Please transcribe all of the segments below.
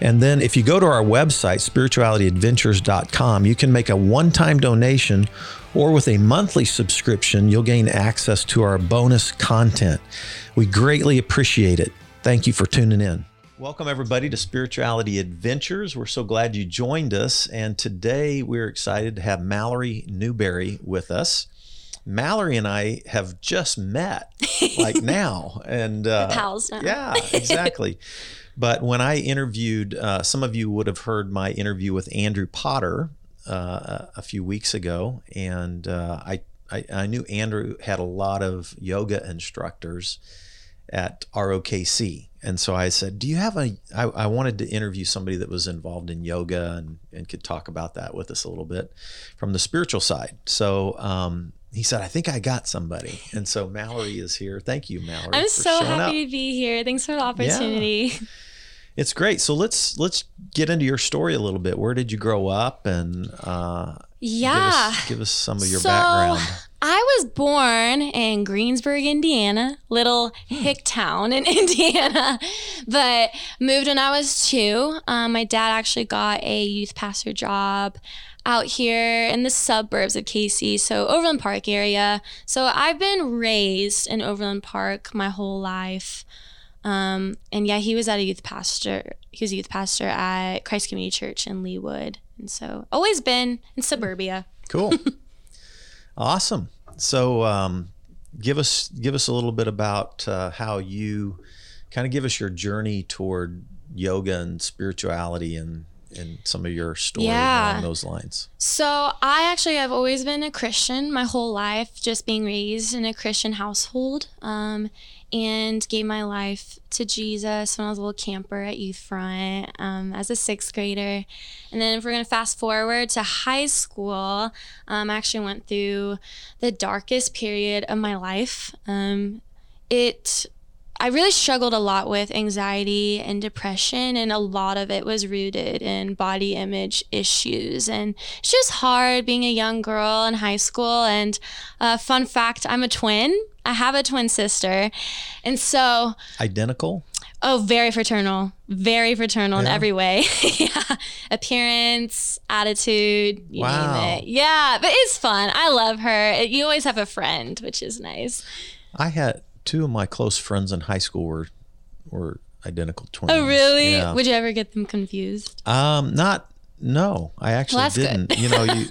And then if you go to our website, spiritualityadventures.com, you can make a one time donation or with a monthly subscription, you'll gain access to our bonus content. We greatly appreciate it. Thank you for tuning in. Welcome, everybody, to Spirituality Adventures. We're so glad you joined us. And today we're excited to have Mallory Newberry with us. Mallory and I have just met, like now, and uh, pals now. Yeah, exactly. But when I interviewed, uh, some of you would have heard my interview with Andrew Potter uh, a few weeks ago, and uh, I, I, I knew Andrew had a lot of yoga instructors at ROKC, and so I said, "Do you have a?" I, I wanted to interview somebody that was involved in yoga and and could talk about that with us a little bit from the spiritual side. So. Um, he said, I think I got somebody. And so Mallory is here. Thank you, Mallory. I'm so happy up. to be here. Thanks for the opportunity. Yeah. It's great. So let's let's get into your story a little bit. Where did you grow up and uh, yeah, give us, give us some of your so, background. I was born in Greensburg, Indiana, little hmm. hick town in Indiana, but moved when I was two. Um, my dad actually got a youth pastor job out here in the suburbs of KC, so Overland Park area. So I've been raised in Overland Park my whole life. Um, and yeah, he was at a youth pastor. He was a youth pastor at Christ Community Church in Leawood, and so always been in suburbia. Cool, awesome. So, um, give us give us a little bit about uh, how you kind of give us your journey toward yoga and spirituality and and some of your story yeah. along those lines? So I actually have always been a Christian my whole life, just being raised in a Christian household. Um, and gave my life to Jesus when I was a little camper at Youth Front um, as a sixth grader. And then, if we're going to fast forward to high school, um, I actually went through the darkest period of my life. Um, it I really struggled a lot with anxiety and depression, and a lot of it was rooted in body image issues. And it's just hard being a young girl in high school. And uh, fun fact I'm a twin, I have a twin sister. And so, identical? Oh, very fraternal, very fraternal yeah. in every way. yeah. Appearance, attitude, you wow. name it. Yeah, but it's fun. I love her. You always have a friend, which is nice. I had two of my close friends in high school were were identical twins. Oh, really? Yeah. Would you ever get them confused? Um, not. No, I actually well, didn't. you know, you.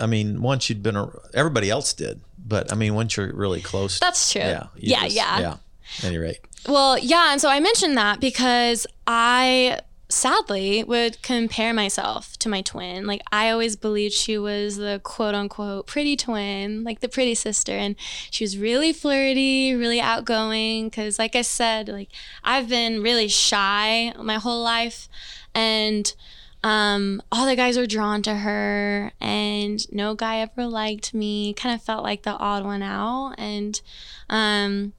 I mean, once you'd been, a, everybody else did, but I mean, once you're really close. That's true. Yeah. Yeah. Just, yeah. Yeah. At any rate. Well, yeah, and so I mentioned that because I sadly would compare myself to my twin. Like I always believed she was the quote unquote pretty twin, like the pretty sister and she was really flirty, really outgoing cuz like I said, like I've been really shy my whole life and um, all the guys were drawn to her and no guy ever liked me. Kind of felt like the odd one out and um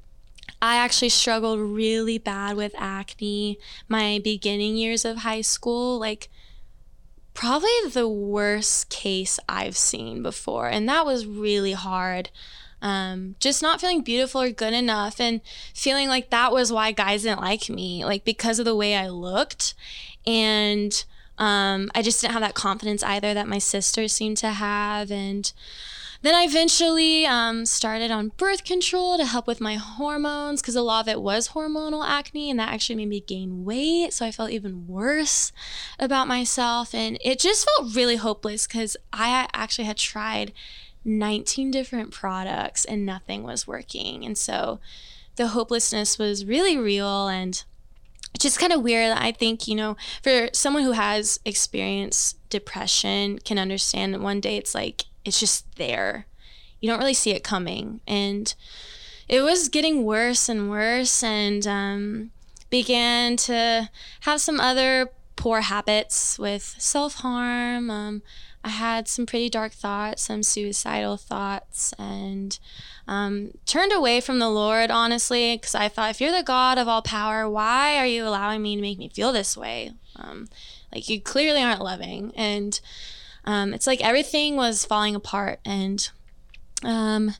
I actually struggled really bad with acne my beginning years of high school. Like, probably the worst case I've seen before. And that was really hard. Um, just not feeling beautiful or good enough and feeling like that was why guys didn't like me, like because of the way I looked. And um, I just didn't have that confidence either that my sisters seemed to have. And then I eventually um, started on birth control to help with my hormones because a lot of it was hormonal acne, and that actually made me gain weight. So I felt even worse about myself, and it just felt really hopeless because I actually had tried 19 different products and nothing was working. And so the hopelessness was really real and just kind of weird. I think, you know, for someone who has experienced depression can understand that one day it's like it's just there. You don't really see it coming. And it was getting worse and worse and um, began to have some other poor habits with self harm. Um, I had some pretty dark thoughts, some suicidal thoughts, and um, turned away from the Lord, honestly, because I thought, if you're the God of all power, why are you allowing me to make me feel this way? Um, like, you clearly aren't loving. And um, it's like everything was falling apart. And um,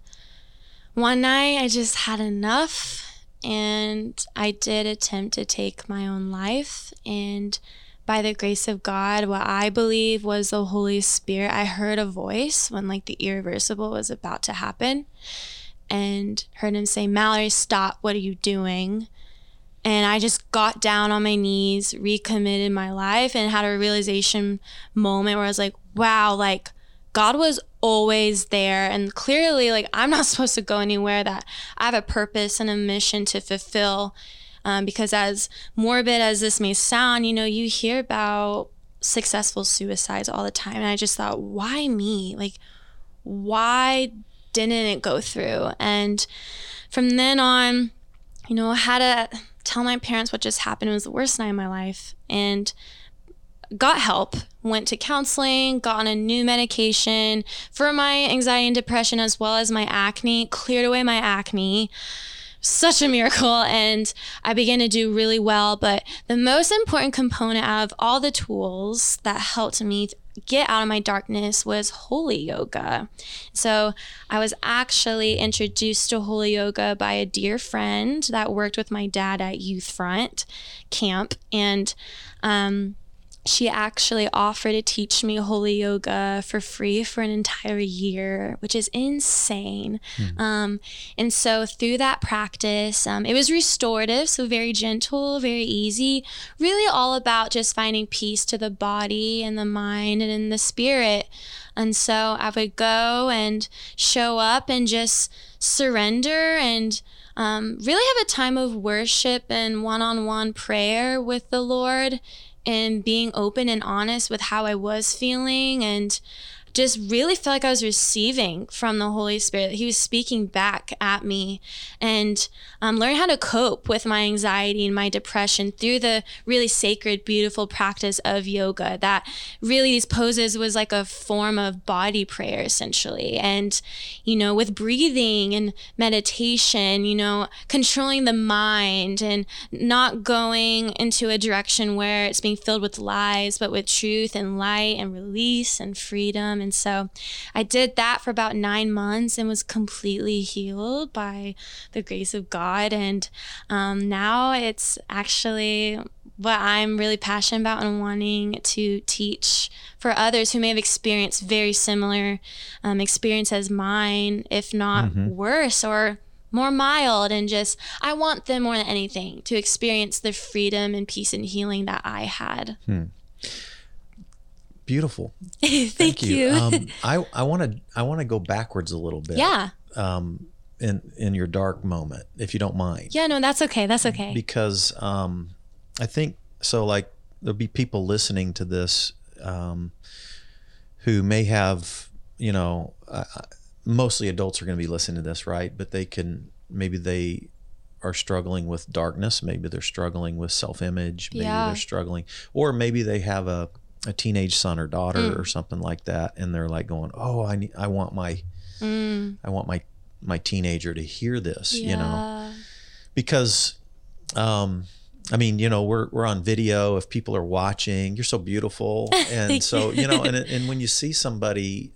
one night I just had enough and I did attempt to take my own life. And by the grace of God, what I believe was the Holy Spirit, I heard a voice when like the irreversible was about to happen and heard him say, Mallory, stop. What are you doing? And I just got down on my knees, recommitted my life, and had a realization moment where I was like, wow, like God was always there. And clearly, like, I'm not supposed to go anywhere that I have a purpose and a mission to fulfill. Um, because, as morbid as this may sound, you know, you hear about successful suicides all the time. And I just thought, why me? Like, why didn't it go through? And from then on, you know, I had to tell my parents what just happened. It was the worst night of my life. And got help, went to counseling, got on a new medication for my anxiety and depression as well as my acne, cleared away my acne. Such a miracle, and I began to do really well. But the most important component of all the tools that helped me get out of my darkness was holy yoga. So I was actually introduced to holy yoga by a dear friend that worked with my dad at Youth Front camp. And um, she actually offered to teach me holy yoga for free for an entire year, which is insane. Mm. Um, and so through that practice, um, it was restorative, so very gentle, very easy, really all about just finding peace to the body and the mind and in the spirit. And so I would go and show up and just surrender and um, really have a time of worship and one on one prayer with the Lord and being open and honest with how I was feeling and just really felt like I was receiving from the Holy Spirit. He was speaking back at me and um, learn how to cope with my anxiety and my depression through the really sacred, beautiful practice of yoga. That really, these poses was like a form of body prayer, essentially. And, you know, with breathing and meditation, you know, controlling the mind and not going into a direction where it's being filled with lies, but with truth and light and release and freedom. And so I did that for about nine months and was completely healed by the grace of God God. And um, now it's actually what I'm really passionate about and wanting to teach for others who may have experienced very similar um, experience as mine, if not mm-hmm. worse or more mild. And just, I want them more than anything to experience the freedom and peace and healing that I had. Hmm. Beautiful. Thank, Thank, you. you. um, I I want to I want to go backwards a little bit. Yeah. Um, in in your dark moment, if you don't mind. Yeah, no, that's okay. That's okay. Because um, I think so. Like there'll be people listening to this um, who may have, you know, uh, mostly adults are going to be listening to this, right? But they can maybe they are struggling with darkness. Maybe they're struggling with self image. Maybe yeah. they're struggling, or maybe they have a a teenage son or daughter mm. or something like that, and they're like going, "Oh, I need, I want my, mm. I want my my teenager to hear this, yeah. you know, because, um, I mean, you know, we're we're on video. If people are watching, you're so beautiful, and so you know, and and when you see somebody,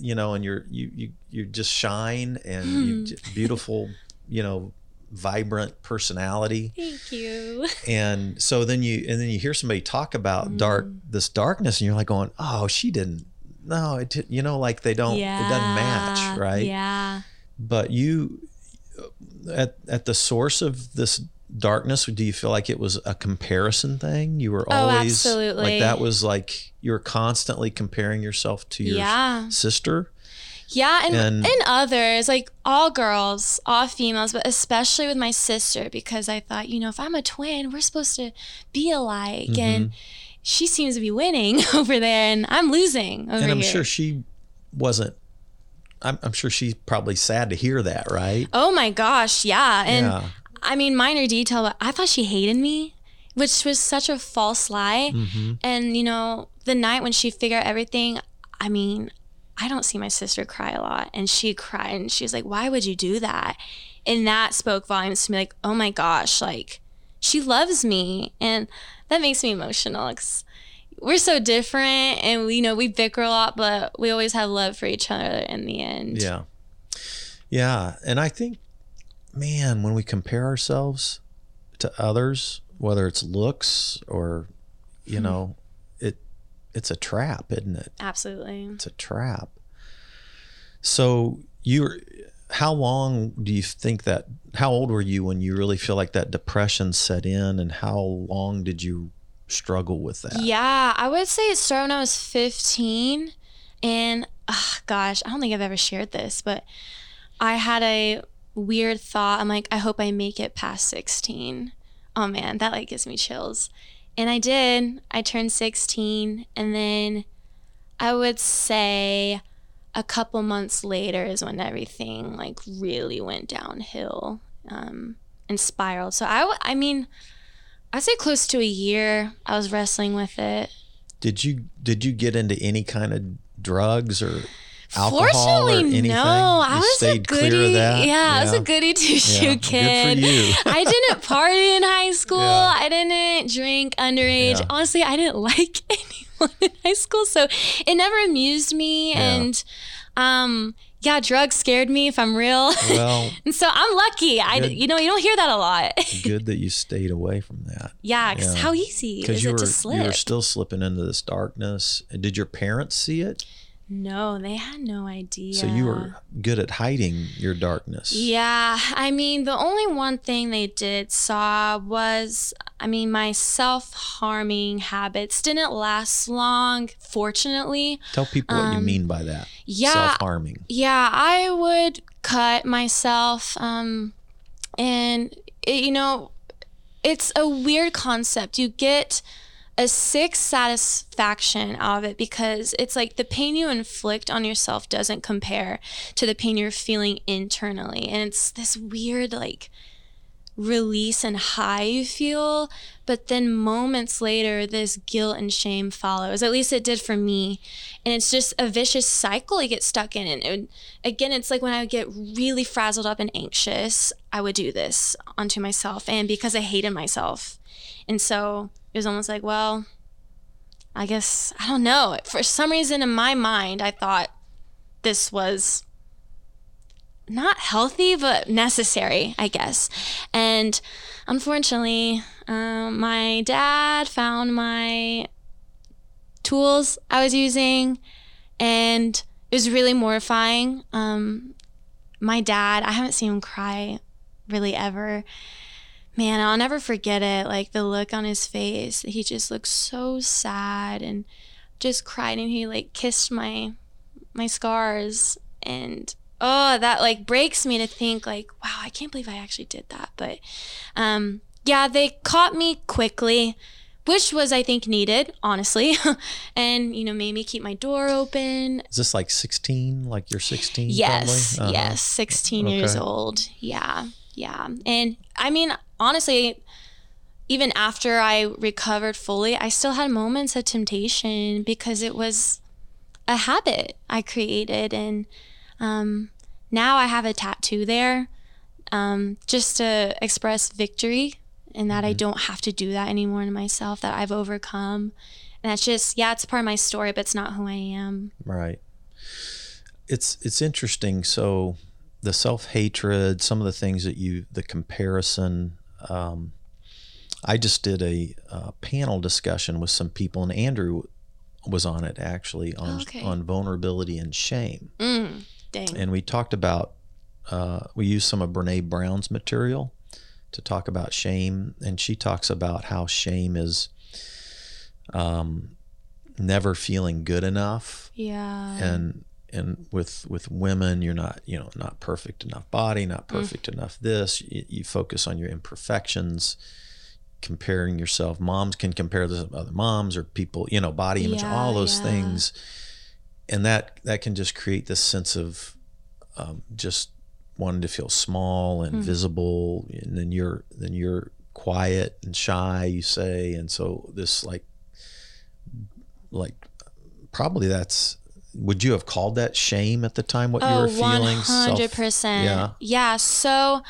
you know, and you're you you you just shine and you hmm. beautiful, you know, vibrant personality. Thank you. And so then you and then you hear somebody talk about mm. dark this darkness, and you're like going, oh, she didn't. No, it didn't. you know, like they don't. Yeah. It doesn't match, right? Yeah but you at at the source of this darkness do you feel like it was a comparison thing you were oh, always oh, absolutely. like that was like you were constantly comparing yourself to your yeah. sister yeah and, and and others like all girls all females but especially with my sister because i thought you know if i'm a twin we're supposed to be alike mm-hmm. and she seems to be winning over there and i'm losing over and i'm here. sure she wasn't I'm, I'm sure she's probably sad to hear that, right? Oh my gosh, yeah. And yeah. I mean, minor detail, but I thought she hated me which was such a false lie. Mm-hmm. And, you know, the night when she figured out everything, I mean, I don't see my sister cry a lot. And she cried and she was like, why would you do that? And that spoke volumes to me like, oh my gosh, like she loves me. And that makes me emotional because we're so different and we you know we bicker a lot, but we always have love for each other in the end. Yeah. Yeah. And I think, man, when we compare ourselves to others, whether it's looks or, you hmm. know, it it's a trap, isn't it? Absolutely. It's a trap. So you're how long do you think that how old were you when you really feel like that depression set in and how long did you struggle with that? Yeah, I would say it started when I was 15. And ah, gosh, I don't think I've ever shared this, but I had a weird thought. I'm like, I hope I make it past 16. Oh man, that like gives me chills. And I did. I turned 16. And then I would say a couple months later is when everything like really went downhill um, and spiraled. So I, w- I mean, I'd say close to a year. I was wrestling with it. Did you did you get into any kind of drugs or alcohol Fortunately, or anything? no. I You was a stayed clear of goody. that? Yeah, I was a goody two Yeah, shoe good for kid. you. I didn't party in high school. Yeah. I didn't drink underage. Yeah. Honestly, I didn't like anyone in high school, so it never amused me. Yeah. And um, yeah, drugs scared me. If I'm real. Well, And so I'm lucky. I, Good. you know, you don't hear that a lot. good that you stayed away from that. yeah, 'cause Yeah. how easy Because is you it were to you slip? were still slipping into this darkness. Did your parents see it? No, they had no idea. So you were good at hiding your darkness. Yeah, I mean, the only one thing they did saw was, I mean, my self harming habits didn't last long, fortunately. Tell people what you Um, mean by that. yeah. Self harming. Yeah, I would cut myself. Um, and, it, you know, it's a weird concept. You get a sick satisfaction of it because it's like the pain you inflict on yourself doesn't compare to the pain you're feeling internally. And it's this weird, like, release and high you feel. But then moments later, this guilt and shame follows. At least it did for me. And it's just a vicious cycle you get stuck in. And it again, it's like when I would get really frazzled up and anxious, I would do this onto myself. And because I hated myself. And so it was almost like, well, I guess, I don't know. For some reason in my mind, I thought this was not healthy, but necessary, I guess. And unfortunately, um, my dad found my tools I was using, and it was really mortifying. Um, my dad, I haven't seen him cry really ever. Man, I'll never forget it. Like the look on his face, he just looked so sad and just cried, and he like kissed my my scars and oh that like breaks me to think like wow i can't believe i actually did that but um yeah they caught me quickly which was i think needed honestly and you know made me keep my door open Is this like 16? Like you're 16? yes? Uh-huh. yes 16 years old yeah yeah and i mean honestly even after i recovered fully i still had moments of temptation because it was a habit i created and um, now i have a tattoo there um, just to express victory and that i don't have to do that anymore to myself that i've overcome and that's just yeah it's part of my story but it's not who i am Right. It's it's interesting. So the self hatred, some of the things that you, the comparison. Um, I just did a, uh panel discussion with some people, and Andrew was on it actually on Okay. on vulnerability and shame, mm, dang and we talked about. Uh, we used some of Brene Brown's material to talk about shame, and she talks about how shame is um, never feeling good enough yeah and and with with women you're not you know not perfect enough body not perfect enough this. You, you focus on your imperfections. Comparing yourself moms can compare this to other moms or people you know body image Yeah, all those yeah. things. And that that can just create this sense of um, just wanting to feel small and visible and then you're then you're quiet and shy, you say, and so this like like probably that's would you have called that shame at the time what you Oh, were feeling? 100%. yeah. Yeah. So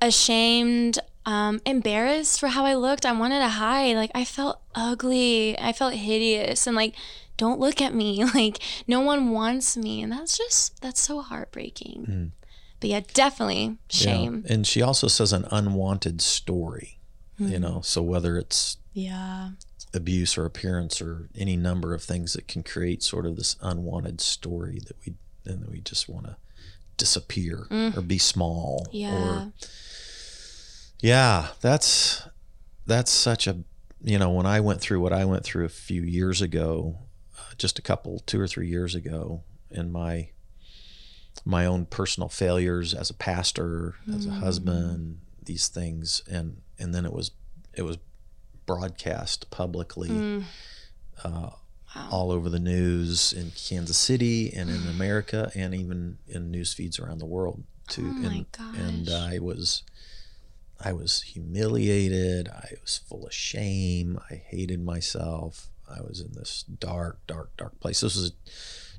ashamed, um, embarrassed for how I looked. I wanted to hide. Like, I felt ugly. I felt hideous. And, like, don't look at me. Like, no one wants me. And that's just, that's so heartbreaking. But yeah, definitely Hmm. Yeah. shame. And she also says an unwanted story, Hmm. you know, so whether it's Yeah. Abuse or appearance or any number of things that can create sort of this unwanted story that we and that we just want to disappear or be small Mm. Yeah. or yeah that's that's such a you know when i went through what i went through a few years ago uh, just a couple two or three years ago in my my own personal failures as a pastor as a husband these things and and then it was it was broadcast publicly Mm. uh, all over the news in Kansas City and in America and even in news feeds around the world too. Oh my and, and. I was I was humiliated. I was full of shame. I hated myself. I was in this dark, dark, dark place. This was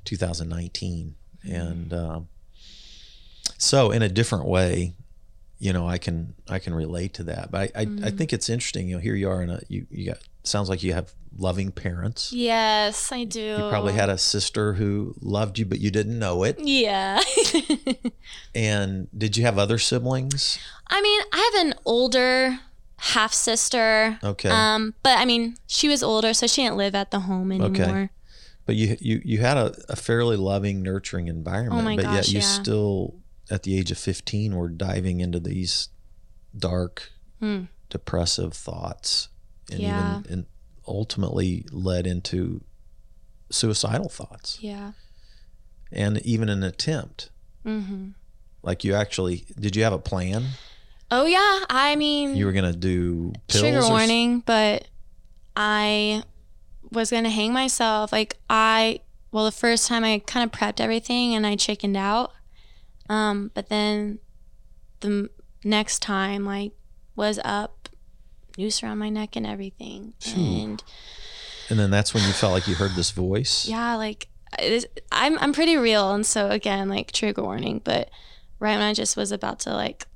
2019, and um, so in a different way, you know, I can I can relate to that. But I I, I think it's interesting. You know, here you are in a you you got sounds like you have loving parents. Yes, I do. You probably had a sister who loved you, but you didn't know it. Yeah. And did you have other siblings? I mean, I have an older half sister. Okay. Um, but I mean, she was older, so she didn't live at the home anymore. Okay. But you you you had a, a fairly loving, nurturing environment. Oh my but yet you yeah. still, at the age of fifteen, were diving into these dark, Mm. depressive thoughts, and Yeah. even and ultimately led into suicidal thoughts, Yeah. and even an attempt. Mm-hmm. Like you actually did you have a plan? Oh yeah. I mean, You were gonna do pills. trigger or s- warning, but I was gonna hang myself. Like I, well, the first time I kind of prepped everything and I chickened out. Um, but then the next time, like, was up, noose around my neck and everything, and And then that's when you felt like you heard this voice. yeah, like it is, I'm I'm pretty real, and so again, like trigger warning. But right when I just was about to like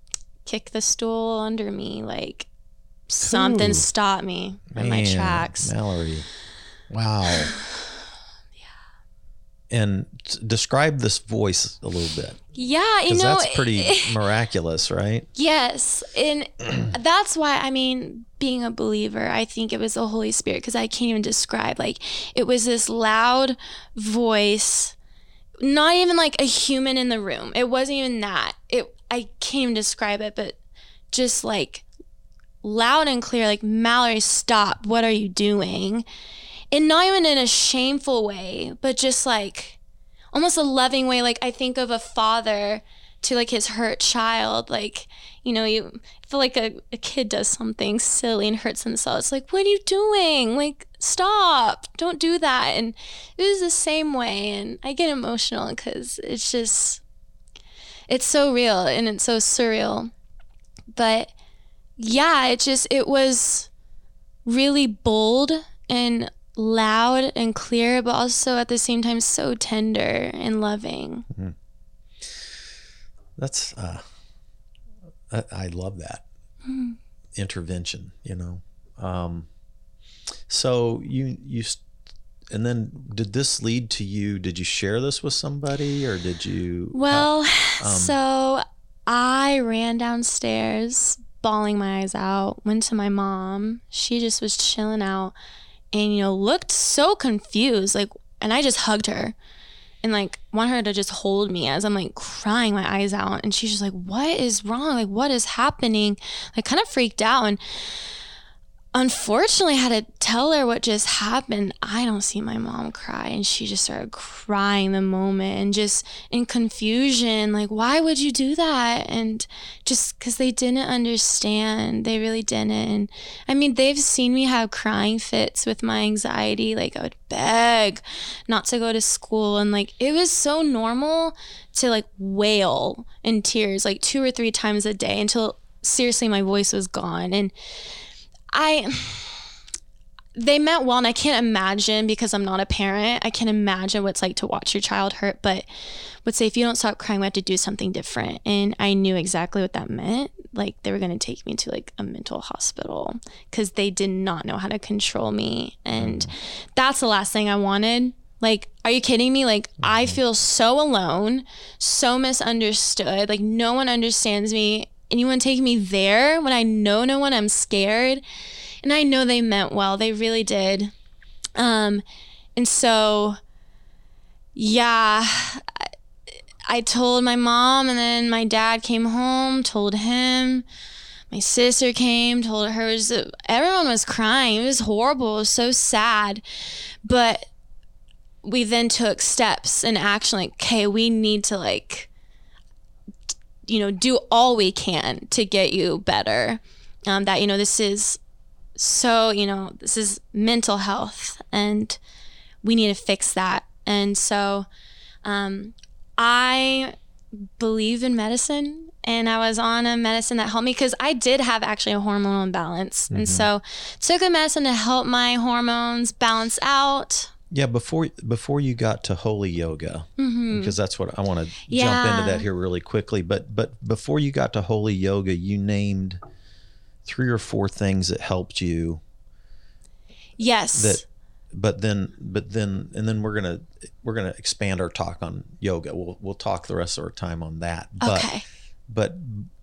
kick the stool under me, like something Ooh. stopped me in my tracks. Mallory. Wow. And describe this voice a little bit. Yeah, you know, that's pretty miraculous, right? yes, and that's why I mean, being a believer, I think it was the Holy Spirit because I can't even describe. Like, it was this loud voice, not even like a human in the room. It wasn't even that. It I can't even describe it, but just like loud and clear, like Mallory, stop! What are you doing? And not even in a shameful way, but just like almost a loving way. Like I think of a father to like his hurt child. Like, you know, you feel like a, a kid does something silly and hurts themselves. It's like, what are you doing? Like, stop. Don't do that. And it was the same way. And I get emotional because it's just, it's so real and it's so surreal. But yeah, it just, it was really bold and loud and clear, but also at the same time so tender and loving. That's, uh, I, I love that intervention, you know. Um, so you, you, and then did this lead to you? Did you share this with somebody or did you? Well, so I ran downstairs, bawling my eyes out, went to my mom. She just was chilling out and, you know, looked so confused. Like, and I just hugged her and, like, want her to just hold me as I'm, like, crying my eyes out. And she's just like, What is wrong? Like, what is happening? Like, kind of freaked out. And, unfortunately had to tell her what just happened. I don't see my mom cry and she just started crying the moment and just in confusion like why would you do that? And just cuz they didn't understand. They really didn't. And I mean, they've seen me have crying fits with my anxiety. Like I would beg not to go to school and like it was so normal to like wail in tears like two or three times a day until seriously my voice was gone and I they meant well and I can't imagine because I'm not a parent. I can't imagine what it's like to watch your child hurt, but would say if you don't stop crying, we have to do something different. And I knew exactly what that meant. Like they were going to take me to like a mental hospital because they did not know how to control me. And mm. that's the last thing I wanted. Like, are you kidding me? Like, I mm-hmm. feel so alone, so misunderstood. Like, no one understands me. And you want to take me there when I know no one? I'm scared. And I know they meant well. They really did. Um, and so, yeah, I, I told my mom, and then my dad came home, told him. My sister came, told her. Was, everyone was crying. It was horrible. It was so sad. But we then took steps in action like okay we need to like you know do all we can to get you better. Um, that you know this is so you know this is mental health and we need to fix that. And so um, i believe in medicine and i was on a medicine that helped me because i did have actually a hormonal imbalance. And so took a medicine to help my hormones balance out Yeah, before before you got to holy yoga, mm-hmm. because that's what I want to jump into that here really quickly. But but before you got to holy yoga, you named three or four things that helped you. yes That, but then but then and then we're gonna we're gonna expand our talk on yoga. We'll we'll talk the rest of our time on that. But okay but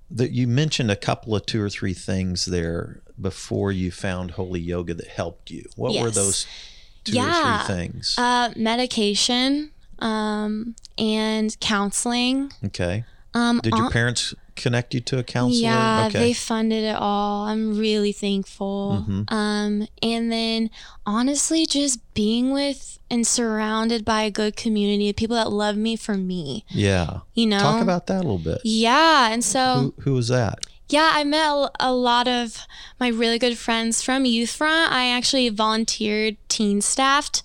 that you mentioned a couple of two or three things there before you found holy yoga that helped you. What were those two Yeah. or three things? Uh, medication um, and counseling. okay. Um, Did your uh, parents connect you to a counselor? yeah, okay. they funded it all. I'm really thankful. Mhm. Um, and then honestly, just being with and surrounded by a good community of people that love me for me. yeah. You know, Talk about that a little bit. yeah. And so Who, who was that? Yeah, I met a, lot of my really good friends from Youth Front. I actually volunteered teen staffed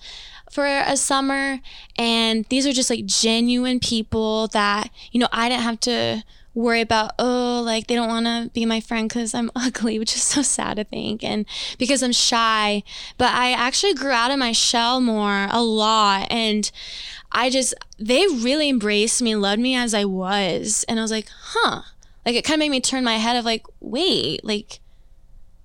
for a summer, and these are just like genuine people that, you know, I didn't have to worry about, oh, like they don't want to be my friend because I'm ugly, which is so sad to think, and because I'm shy. But I actually grew out of my shell more a lot, and I just, they really embraced me loved me as I was. And I was like, huh like it kind of made me turn my head of like wait like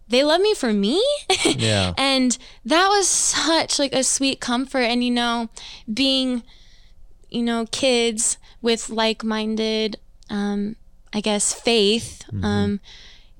they love me for me? Yeah. and that was such like a sweet comfort. And you know being you know kids with like-minded um i guess faith um th-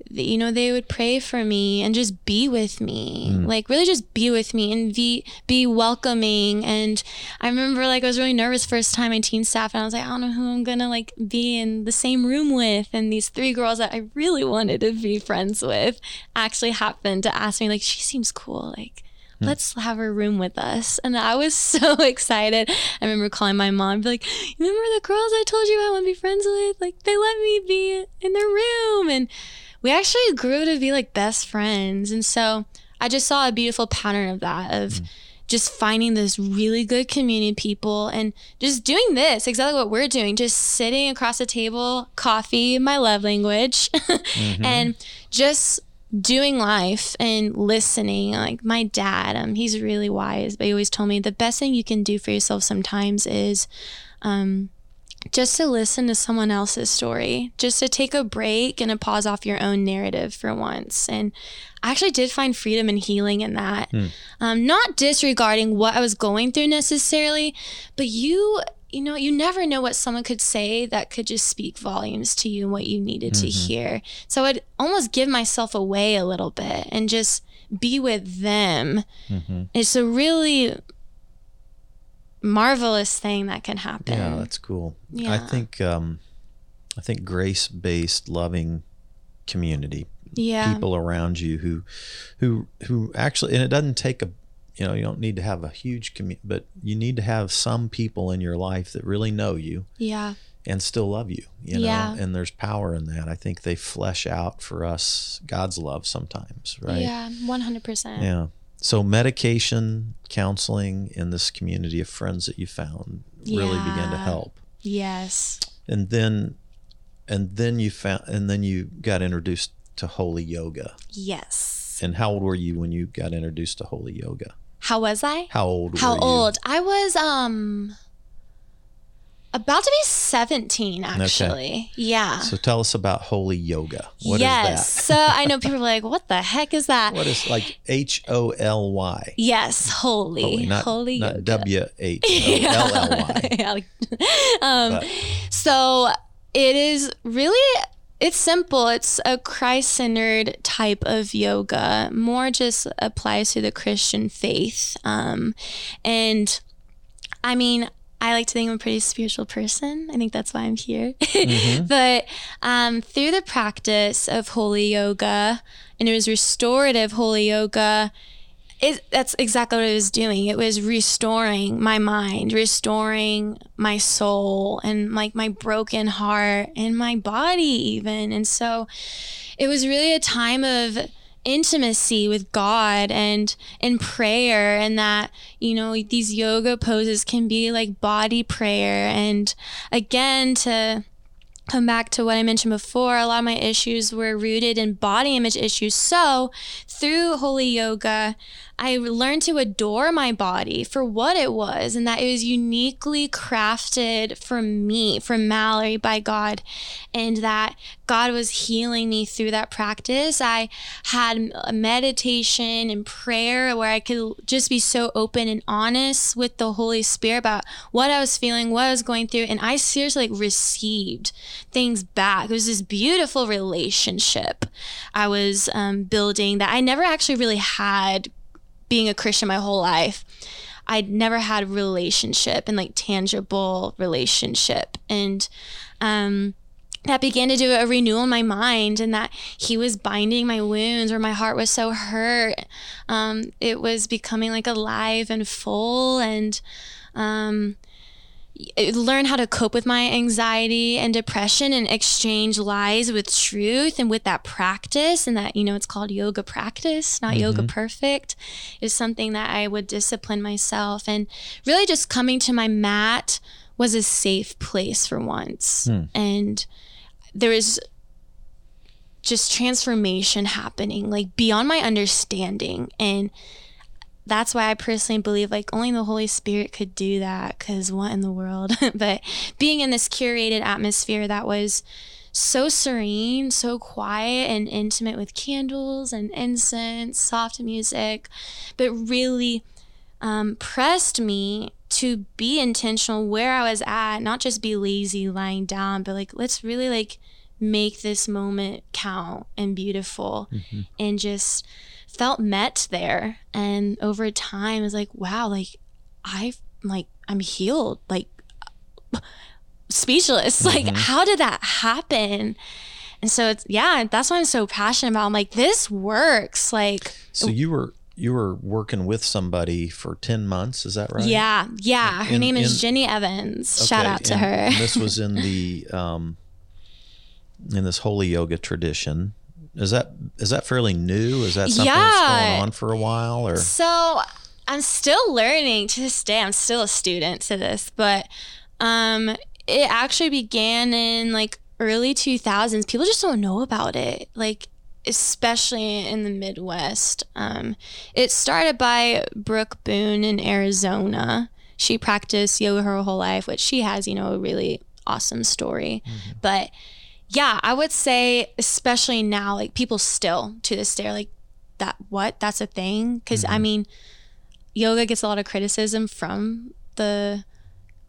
you know they would pray for me and just be with me mm. like really just be with me and be be welcoming and i remember like i was really nervous first time in teen staff and i was like i don't know who i'm gonna like be in the same room with and these three girls that i really wanted to be friends with actually happened to ask me like she seems cool like hmm. let's have her room with us. And I was so excited. I remember calling my mom be like, remember the girls I told you I want to be friends with? Like they let me be in their room. And we actually grew to be like best friends. And so I just saw a beautiful pattern of that, of just finding this really good community of people and just doing this, exactly what we're doing, just sitting across the table, coffee, my love language, and just doing life and listening. Like my dad um he's really wise but he always told me the best thing you can do for yourself sometimes is um just to listen to someone else's story just to take a break and a pause off your own narrative for once. And i actually did find freedom and healing in that. Hmm. Um, not disregarding what i was going through necessarily but you you know you never know what someone could say that could just speak volumes to you and what you needed to mm-hmm. hear. So i'd almost give myself away a little bit and just be with them. Mm-hmm. It's a really marvelous thing that can happen Yeah, that's cool. Yeah. I think um, I think grace based, loving community, yeah people around you who who who actually, and it doesn't take a you know you don't need to have a huge community, but you need to have some people in your life that really know you yeah and still love you. You know, Yeah. and there's power in that. I think they flesh out for us God's love sometimes, right? yeah 100% Yeah. So medication, counseling, and this community of friends that you found really began to help. yes And then and then you found, and then you got introduced to holy yoga. Yes. And how old were you when you got introduced to holy yoga? How was I? How old? How were you? How old? I was um about to be 17 actually. Yeah. So tell us about holy yoga. What is yes. so I know people are like, what the heck is that? What is like H O L Y? yes, holy. Holy, not, holy not yoga. W H O L L Y. Yeah, um, so it is really it's simple it's a christ-centered type of yoga more just applies to the christian faith um, and i mean I like to think I'm a pretty spiritual person. I think that's why I'm here. but um, through the practice of holy yoga, and it was restorative holy yoga, it, that's exactly what it was doing. It was restoring my mind, restoring my soul, and like my broken heart and my body, even. And so it was really a time of intimacy with God and in prayer and that you know these yoga poses can be like body prayer and again to come back to what I mentioned before, a lot of my issues were rooted in body image issues. So, through holy yoga, I learned to adore my body for what it was and that it was uniquely crafted for me, for Mallory by God, and that God was healing me through that practice. I had a meditation and prayer where I could just be so open and honest with the Holy Spirit about what I was feeling, what I was going through, and I seriously like received things back. It was this beautiful relationship I was um, building that I never actually really had being a Christian my whole life. I'd never had a relationship and like tangible relationship. And um, that began to do a renewal in my mind and that he was binding my wounds where my heart was so hurt. Um, it was becoming like alive and full and um, learn how to cope with my anxiety and depression and exchange lies with truth and with that practice and that you know it's called yoga practice not yoga mm-hmm. perfect is something that i would discipline myself. And really just coming to my mat was a safe place for once. Hmm. And there was just transformation happening like beyond my understanding. And that's why I personally believe like only the Holy Spirit could do that because what in the world? but being in this curated atmosphere that was so serene, so quiet and intimate with candles and incense, soft music, but really um, pressed me to be intentional where I was at, not just be lazy lying down, but like let's really like make this moment count and beautiful and just felt met there. And over time is like wow like I've like i'm healed like speechless. Like how did that happen? And so it's yeah that's what i'm so passionate about. I'm like this works like So you were you were working with somebody for ten months, is that right? yeah yeah. Her In- name is in- jenny evans. Shout out to her. this was in the um, in this holy yoga tradition. Is that is that fairly new? Is that something that's going on for a while, or So I'm still learning to this day. I'm still a student to this, but um, it actually began in like early 2000s. People just don't know about it. Like especially in the Midwest. Um, it started by Brooke Boone in Arizona. She practiced yoga her whole life, which she has, you know, a really awesome story. But yeah, I would say, especially now, like people still to this day are like, that what? That's a thing? Because I mean, yoga gets a lot of criticism from the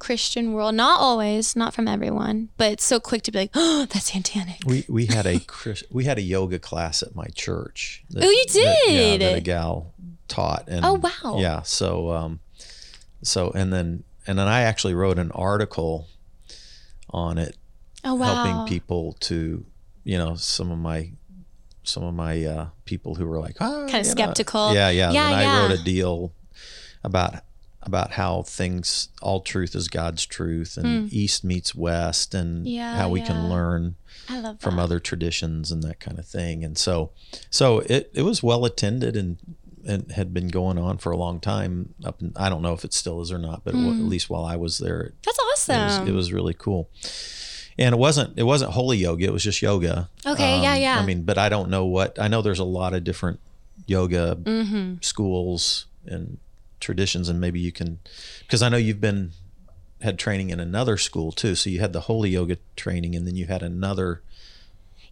Christian world. Not always, not from everyone, but it's so quick to be like, oh, that's satanic. we we had a we had a yoga class at my church. That, Oh, you that- yeah, did? that a gal taught. And Oh, wow. Yeah. So um, so and then and then I actually wrote an article on it Oh wow. helping people to you know some of my some of my uh, people who were like ah, you know." skeptical. yeah yeah Yeah, and I wrote a deal about about how things all truth is God's truth and east meets west and. Yeah, how we yeah. can learn from other traditions and that kind of thing and so so it, it was well attended and and had been going on for a long time up in, I don't know if it still is or not but Hmm. at least while I was there That's it was, awesome. it was really cool. And it wasn't it wasn't holy yoga it was just yoga Okay, yeah, yeah. i mean but i don't know what i know there's a lot of different yoga Mm-hmm. schools and traditions and maybe you can because i know you've been had training in another school too so you had the holy yoga training and then you had another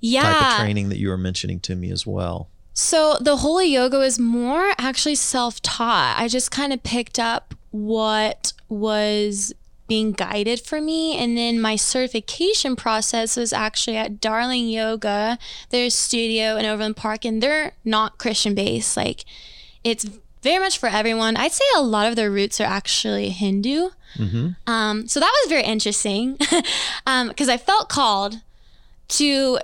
yeah. type of training that you were mentioning to me as well So the holy yoga was more actually self-taught. I just kind of picked up what was being guided for me and then my certification process was actually at Darling Yoga, their studio in Overland Park and they're not Christian based. Like it's very much for everyone. I'd say a lot of their roots are actually Hindu. Um, so that was very interesting because I felt called to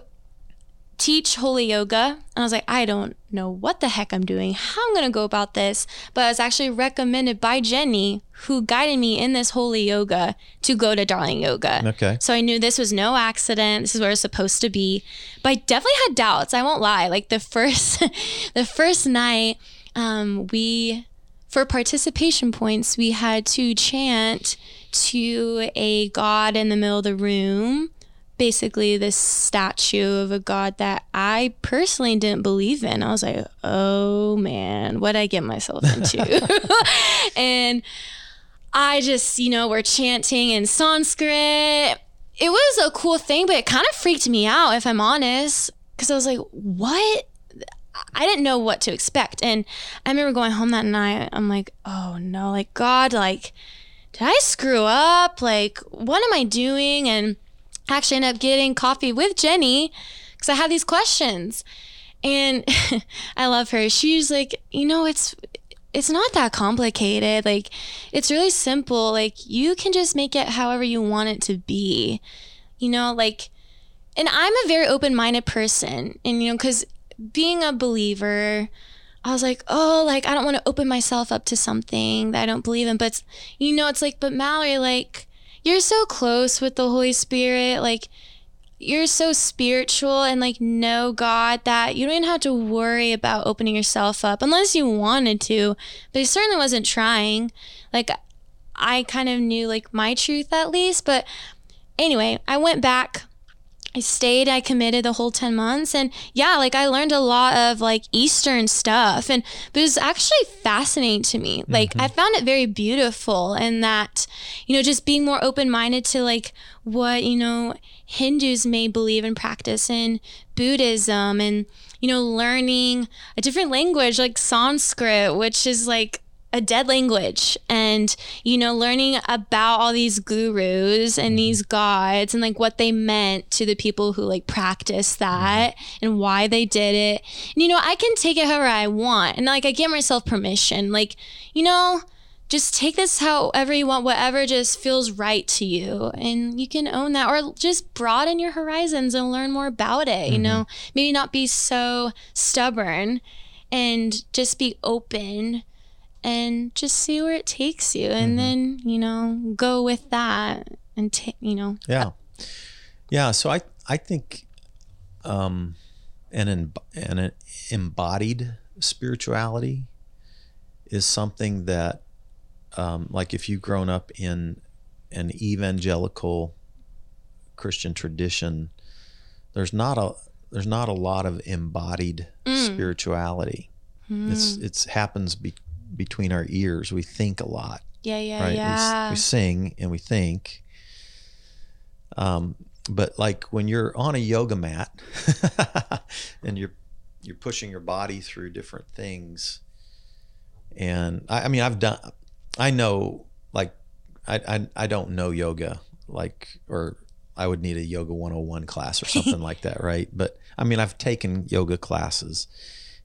teach holy yoga. And I was like, I don't know what the heck I'm doing, how I'm going to go about this. But I was actually recommended by Jenny, who guided me in this holy yoga, to go to Darling Yoga. Okay. So I knew this was no accident. This is where it's supposed to be. But I definitely had doubts. I won't lie. Like the first, the first night, um, we, for participation points, we had to chant to a god in the middle of the room basically this statue of a god that I personally didn't believe in. I was like, oh man, what I get myself into? and I just, you know, we're chanting in Sanskrit. It was a cool thing, but it kind of freaked me out, if I'm honest, because I was like, what? I didn't know what to expect. And I remember going home that night. I'm like, oh no, like, God, like, did I screw up? Like, what am I doing? And Actually ended up getting coffee with Jenny because I had these questions. And I love her. She's like, you know, it's it's not that complicated. Like it's really simple. Like you can just make it however you want it to be. You know, like and I'm a very open-minded person. And you know, cuz being a believer, I was like, oh, like I don't want to open myself up to something that I don't believe in. But you know, it's like, but Mallory, like you're so close with the Holy Spirit, like you're so spiritual and like know God that you don't even have to worry about opening yourself up unless you wanted to. But he certainly wasn't trying. Like I kind of knew like my truth at least. But anyway, I went back. I stayed, I committed the whole 10 months. And yeah, like I learned a lot of like Eastern stuff. And but it was actually fascinating to me. Like mm-hmm. I found it very beautiful and that, you know, just being more open minded to like what, you know, Hindus may believe and practice in Buddhism and, you know, learning a different language like Sanskrit, which is like a dead language and you know learning about all these gurus and mm-hmm. these gods and like what they meant to the people who like practice that mm-hmm. and why they did it. And you know i can take it however i want and like i give myself permission. Like you know just take this however you want whatever just feels right to you and you can own that or just broaden your horizons and learn more about it you know. Mm-hmm. Maybe not be so stubborn and just be open and just see where it takes you and then you know go with that and take you know Yeah, yeah. So I I think um, an an embodied spirituality is something that um, like if you've grown up in an evangelical Christian tradition, there's not a there's not a lot of embodied spirituality. It's it's happens be, between our ears. We think a lot yeah yeah right? We yeah We, sing and we think. Um, but like when you're on a yoga mat and you're you're pushing your body through different things, and I, I mean I've done, I know like I, I I don't know yoga like or I would need a yoga 101 class or something like that, right? But I mean I've taken yoga classes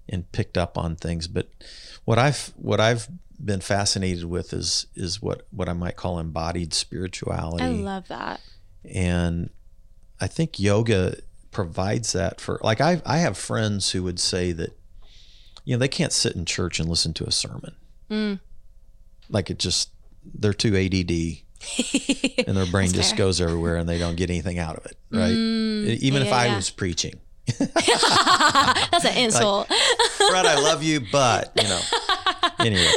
and picked up on things, but what I've what I've been fascinated with is is what what I might call embodied spirituality. i love that and I think yoga provides that for like I I have friends who would say that you know they can't sit in church and listen to a sermon. Mm. Like it just they're too ADD and their brain just fair. goes everywhere and they don't get anything out of it, right? E, Even if I yeah. was preaching. that's an insult Fred, I love you, but you know, anyway,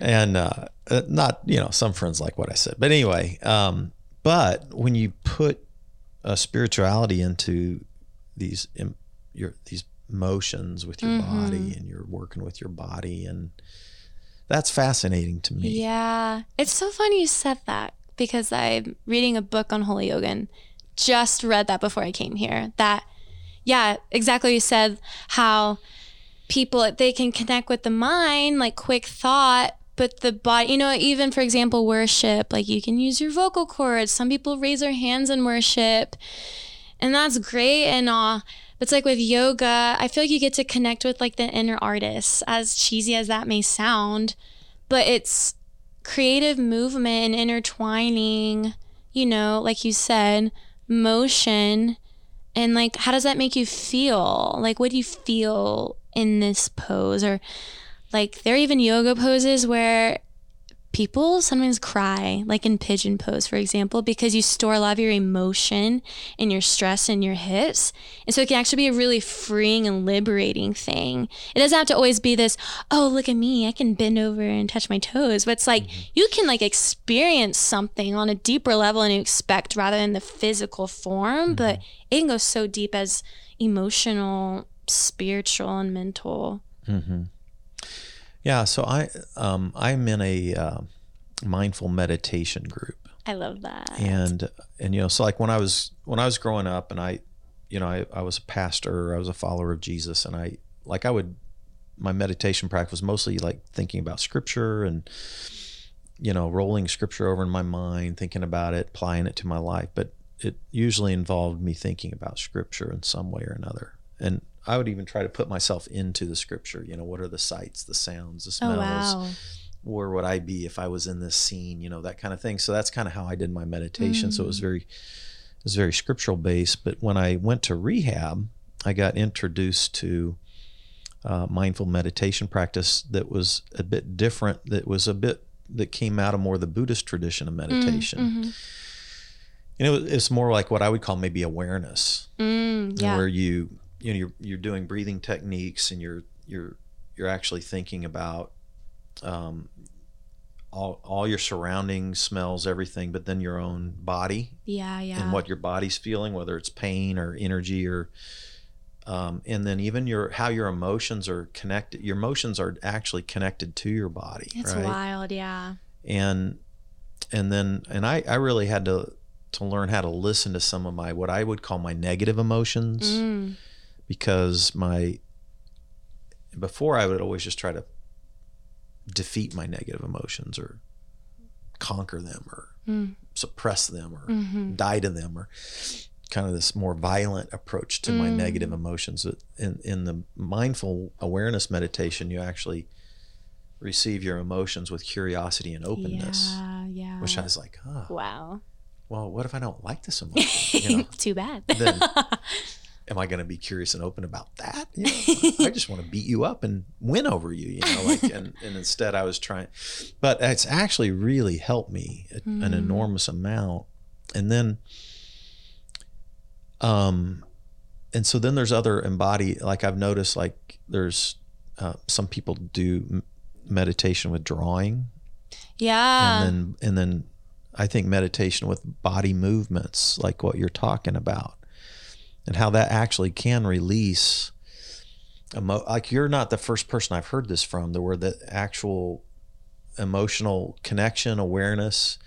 and uh, uh, not you know, some friends like what I said, but anyway, um, but when you put a spirituality into these em- your these motions with your Mm-hmm. body and you're working with your body and that's fascinating to me. Yeah. It's so funny you said that because I'm reading a book on Holy Yoga and just read that before I came here. That, yeah, exactly. You said how people, they can connect with the mind, like quick thought, but the body, you know, even for example, worship, like you can use your vocal cords. Some people raise their hands in worship, and that's great and all. But it's like with yoga, I feel like you get to connect with like the inner artist, as cheesy as that may sound, but it's creative movement and intertwining, you know, like you said, motion. And like, how does that make you feel? Like, what do you feel in this pose? Or like, there are even yoga poses where people sometimes cry, like in pigeon pose, for example, because you store a lot of your emotion and your stress in your hips. And so it can actually be a really freeing and liberating thing. It doesn't have to always be this, oh, look at me, I can bend over and touch my toes. But it's like mm-hmm. you can like experience something on a deeper level than you expect rather than the physical form. Mm-hmm. But it can go so deep as emotional, spiritual, and mental. Mm-hmm. Yeah, so I um, I'm in a uh, mindful meditation group. I love that. and and you know so like when i was when i was growing up and i you know i, I was a pastor i was a follower of jesus and i like i would my meditation practice was mostly like thinking about scripture and you know rolling scripture over in my mind thinking about it applying it to my life but it usually involved me thinking about scripture in some way or another and i would even try to put myself into the scripture you know what are the sights the sounds the Oh, smells wow. where would I be if I was in this scene, you know, that kind of thing. So that's kind of how I did my meditation. So it was very, it was very scriptural based. But when I went to rehab, I got introduced to uh, mindful meditation practice that was a bit different. That was a bit that came out of more the Buddhist tradition of meditation. Mm-hmm. And it was, it's more like what I would call maybe awareness Mm, yeah. where you you know you're you're doing breathing techniques and you're you're you're actually thinking about um, all all your surroundings, smells, everything, but then your own body Yeah, yeah. and what your body's feeling, whether it's pain or energy or um, and then even your how your emotions are connected. Your emotions are actually connected to your body, it's right? wild, yeah. and and then and I, I really had to to learn how to listen to some of my what I would call my negative emotions Mm, because my before I would always just try to defeat my negative emotions or conquer them or Mm. suppress them or mhm. die to them or kind of this more violent approach to my Mm. negative emotions in in the mindful awareness meditation you actually receive your emotions with curiosity and openness Yeah, yeah. which I was like, oh, wow. well, what if I don't like this emotion? You know, Too bad. then am I going to be curious and open about that? You know, I just want to beat you up and win over you, you know, like, and, and instead I was trying, but it's actually really helped me a- an Mm. enormous amount. And then, um, and so then there's other embody, like I've noticed, like there's, uh, some people do meditation with drawing yeah. and then and then I think meditation with body movements, like what you're talking about, and how that actually can release. Emo- like you're not the first person I've heard this from. The where the actual emotional connection, awareness.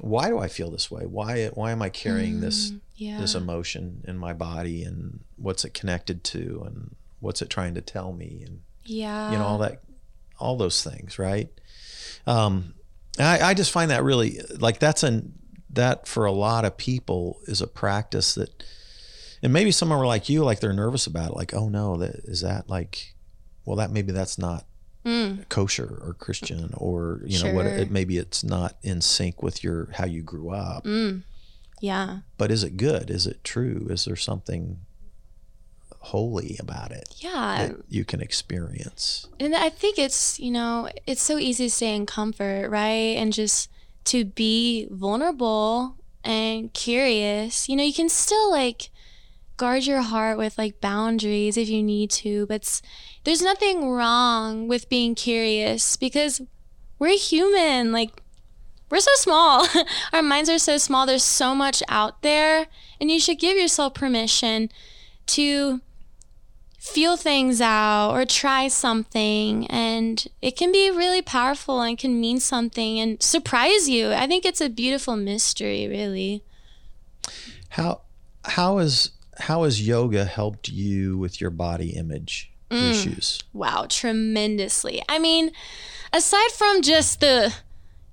Why do I feel this way? Why why am I carrying this Mm, yeah. this emotion in my body, and what's it connected to, and what's it trying to tell me, and yeah. you know all that all those things right um I, I just find that really like that's an that for a lot of people is a practice that and maybe someone were like you like they're nervous about it like oh no that is that like well that maybe that's not Mm, kosher or christian or you know what it, maybe it's not in sync with your how you grew up mm. Yeah. but is it good is it true is there something holy about it Yeah. that you can experience And I think it's, you know, it's so easy to stay in comfort, right? And just to be vulnerable and curious. You know, you can still like guard your heart with like boundaries if you need to, but there's nothing wrong with being curious because we're human. Like, we're so small. Our minds are so small. There's so much out there. And you should give yourself permission to feel things out or try something. And it can be really powerful and can mean something and surprise you. I think it's a beautiful mystery, really. How how is how has yoga helped you with your body image Mm. issues? Wow, tremendously. I mean, aside from just the,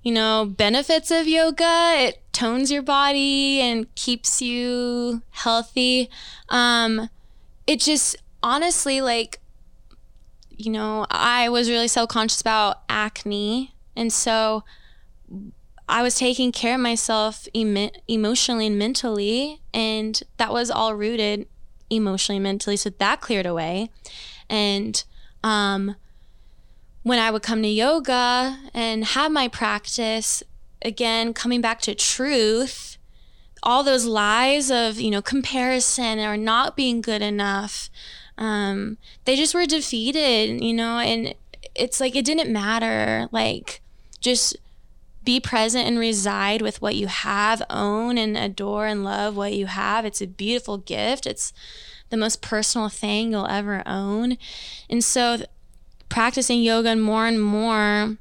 you know, benefits of yoga, it tones your body and keeps you healthy. Um, it just honestly, like, you know, I was really self conscious about acne. And so I was taking care of myself emo- emotionally and mentally. And that was all rooted emotionally and mentally. So that cleared away. And um, when I would come to yoga and have my practice, again, coming back to truth, all those lies of, you know, comparison or not being good enough, um, they just were defeated, you know, and it's like it didn't matter. Like, just be present and reside with what you have, own and adore and love what you have. It's a beautiful gift. It's the most personal thing you'll ever own. And so, practicing yoga more and more,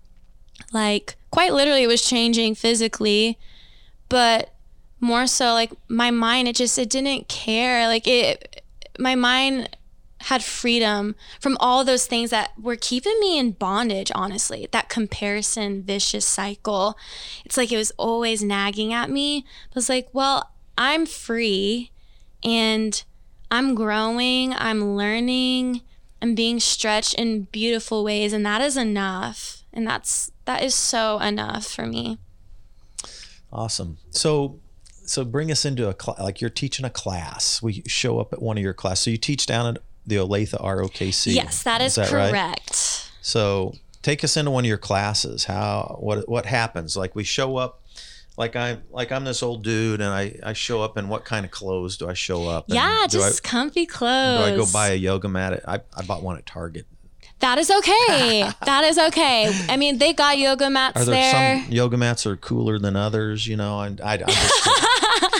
like quite literally, it was changing physically, but more so like my mind, it just, it didn't care. Like, it, my mind had freedom from all those things that were keeping me in bondage, honestly. That comparison vicious cycle. It's like it was always nagging at me. But it's like, well, I'm free and I'm growing, I'm learning, I'm being stretched in beautiful ways, and that is enough. And that's that is so enough for me. Awesome. So so bring us into a cl- like you're teaching a class. We show up at one of your classes. So you teach down at the Olathe ROKC. Yes, that is, that right? correct. So take us into one of your classes. How what what happens? Like we show up like I'm like I'm this old dude and I, I show up in what kind of clothes do I show up? Yeah, just comfy clothes. do I go buy a yoga mat? At, I, I bought one at Target. That is okay. that is okay. I mean, they got yoga mats Are there, there. some yoga mats are cooler than others? You know, and I, I just,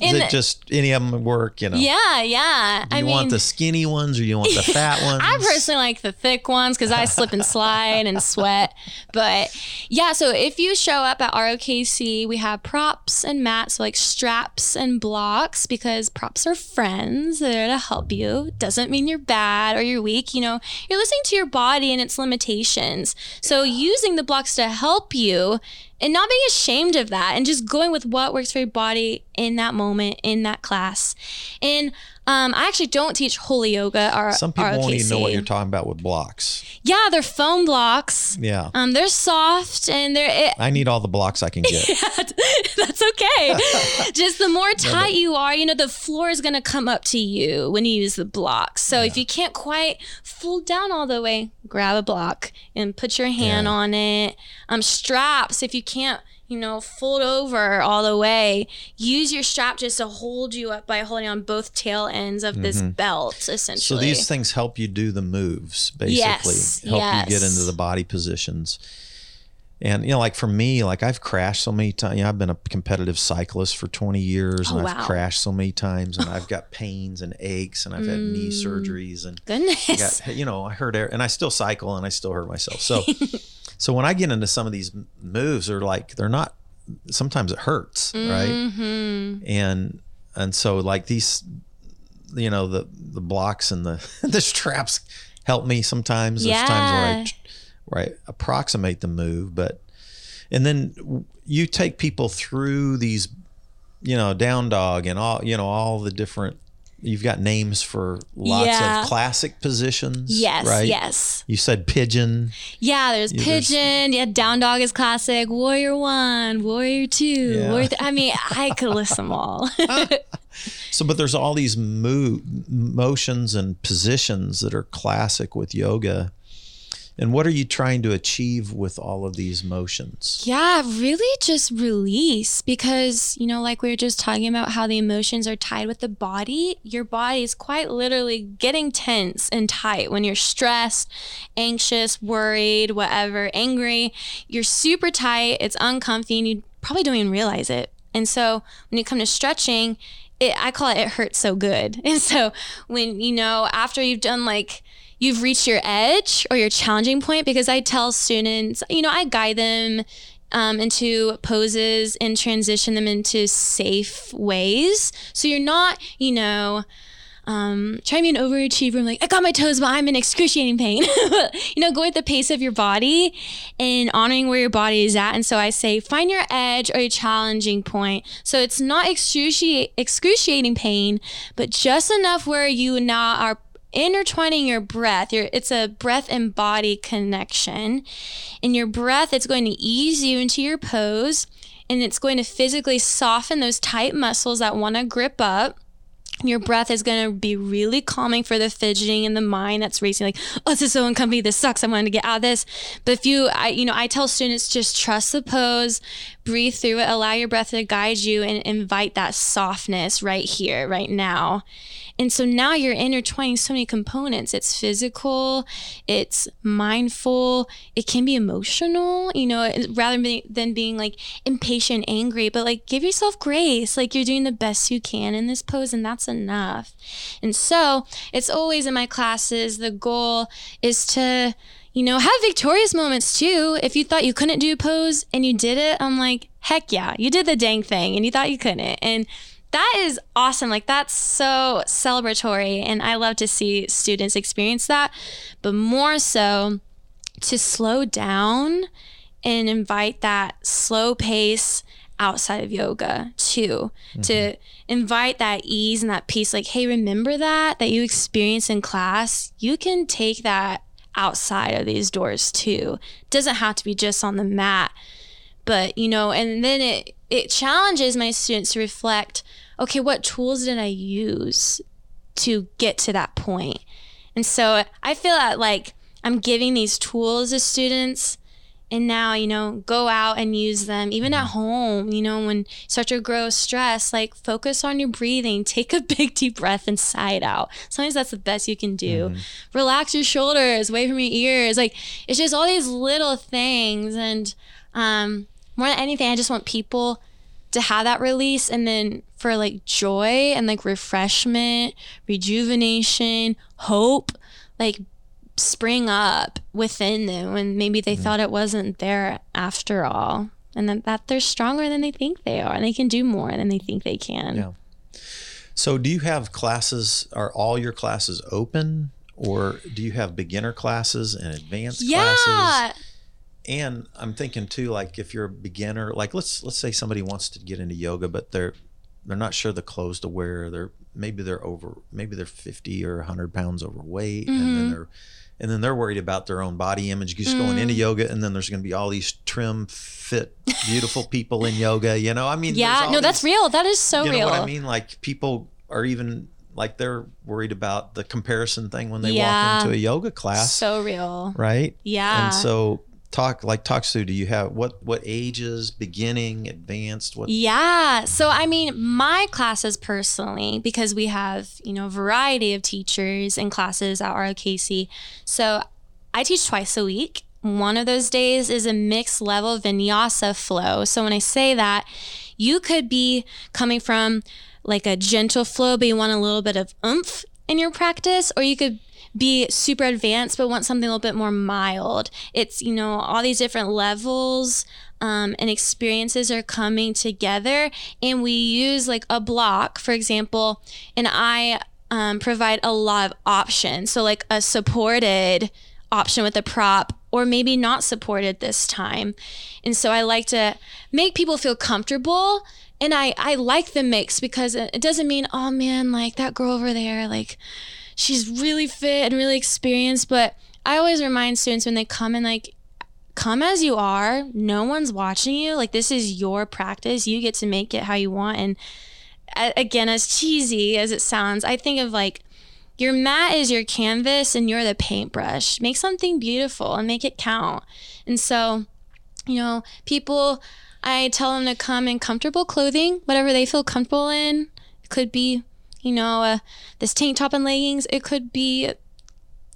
is it just any of them work? You know, yeah, yeah. Do I you mean, want the skinny ones or you want the fat ones? I personally like the thick ones because I slip and slide and sweat. But yeah, so if you show up at ROKC, we have props and mats, so like straps and blocks, because props are friends. They're there to help you. Doesn't mean you're bad or you're weak. You know, you're listening to your body and its limitations. So using the blocks to help you and not being ashamed of that and just going with what works for your body in that moment in that class. And um, I actually don't teach holy yoga or Some people won't even know what you're talking about with blocks. Yeah, they're foam blocks. Yeah. Um, they're soft and they're it, I need all the blocks I can get. yeah, that's okay. Just the more tight you are, you know, the floor is gonna come up to you when you use the blocks. So if you can't quite fold down all the way, grab a block and put your hand Yeah. on it. Um, straps. If you can't, you know, fold over all the way, use your strap just to hold you up by holding on both tail ends of this belt. Essentially. Mm-hmm. So these things help you do the moves, basically. Yes, help you get into the body positions. And you know, like for me, like I've crashed so many times. You know, I've been a competitive cyclist for 20 years, and Oh, I've crashed so many times, and I've got pains and aches, and I've had knee Mm. surgeries, and Goodness. got, you know, I hurt, and I still cycle, and I still hurt myself. So, so when I get into some of these moves, they're like they're not. Sometimes it hurts, right? Mm-hmm. and and so like these you know the the blocks and the the straps help me sometimes there's times where I Yeah. where I approximate the move but and then you take people through these you know down dog and all you know all the different you've got names for lots Yeah. of classic positions Yes, right yes. you said pigeon Yeah, there's Yeah, there's- pigeon. Yeah, down dog is classic. Warrior one, warrior two. Yeah. Warrior th- I mean, I could list them all. So, but there's all these mo- motions and positions that are classic with yoga. And what are you trying to achieve with all of these motions? Yeah, really just release because, you know, like we were just talking about how the emotions are tied with the body, your body is quite literally getting tense and tight when you're stressed, anxious, worried, whatever, angry. You're super tight, it's uncomfy, and you probably don't even realize it. And so when you come to stretching, it, I call it it hurts so good. And so when, you know, after you've done like, you've reached your edge or your challenging point because I tell students, you know, I guide them um, into poses and transition them into safe ways. So you're not, you know, um, try to be an overachiever. I'm like, I got my toes, but I'm in excruciating pain. you know, go at the pace of your body and honoring where your body is at. And so I say, find your edge or your challenging point. So it's not excruciating pain, but just enough where you now are intertwining your breath your it's a breath and body connection. In your breath it's going to ease you into your pose and it's going to physically soften those tight muscles that want to grip up. Your breath is going to be really calming for the fidgeting in the mind that's racing like oh this is so uncomfortable this sucks. I'm want to get out of this. But if you i you know i tell students just trust the pose breathe through it allow your breath to guide you and invite that softness right here right now and so now you're intertwining so many components. It's physical, it's mindful, it can be emotional, you know, rather than being like impatient, angry, but like give yourself grace. Like you're doing the best you can in this pose, and that's enough. And so it's always in my classes, the goal is to you know, have victorious moments too. If you thought you couldn't do a pose and you did it, I'm like, heck yeah, you did the dang thing and you thought you couldn't. And that is awesome. Like that's so celebratory and I love to see students experience that, but more so to slow down and invite that slow pace outside of yoga too mm-hmm. to invite that ease and that peace like hey remember that that you experience in class you can take that outside of these doors too doesn't have to be just on the mat but you know and then it it challenges my students to reflect okay, what tools did I use to get to that point? And so I feel that like I'm giving these tools to students and now, you know, go out and use them even at home, you know, when you start to grow stress, like focus on your breathing, take a big deep breath and sigh it out. Sometimes that's the best you can do. Mm-hmm. Relax your shoulders away from your ears. Like it's just all these little things. And um, more than anything, I just want people to have that release and then for like joy and like refreshment, rejuvenation, hope, like spring up within them when maybe they mm-hmm. thought it wasn't there after all. And then that they're stronger than they think they are and they can do more than they think they can. Yeah. So do you have classes are all your classes open or do you have beginner classes and advanced yeah. classes? and I'm thinking too, like if you're a beginner, like let's let's say somebody wants to get into yoga, but they're they're not sure the clothes to wear. They're maybe they're over, maybe they're 50 or 100 pounds overweight, mm-hmm. and then mm-hmm. they're and then they're worried about their own body image just mm. going into mm-hmm. yoga and then there's going to be all these trim fit beautiful people in yoga you know i mean yeah no these, that's real that is so you real know what i mean like people are even like they're worried about the comparison thing when they yeah. walk into a yoga class so real right yeah and so talk like talk to do you have what what ages beginning advanced what? Yeah so i mean my classes personally because we have you know variety of teachers and classes at rokc so i teach twice a week. One of those days is a mixed level vinyasa flow. So when i say that you could be coming from like a gentle flow but you want a little bit of oomph in your practice or you could be super advanced but want something a little bit more mild. It's, you know, all these different levels um, and experiences are coming together. And we use like a block, for example, and I um, provide a lot of options. So, like a supported option with a prop or maybe not supported this time. And so I like to make people feel comfortable and I I like the mix because it doesn't mean oh man like that girl over there like she's really fit and really experienced. But I always remind students when they come and like, come as you are. No one's watching you. Like, this is your practice. You get to make it how you want. And again, as cheesy as it sounds, I think of like, your mat is your canvas and you're the paintbrush. Make something beautiful and make it count. And so, you know, people, I tell them to come in comfortable clothing, whatever they feel comfortable in. It could be, you know, uh, this tank top and leggings. It could be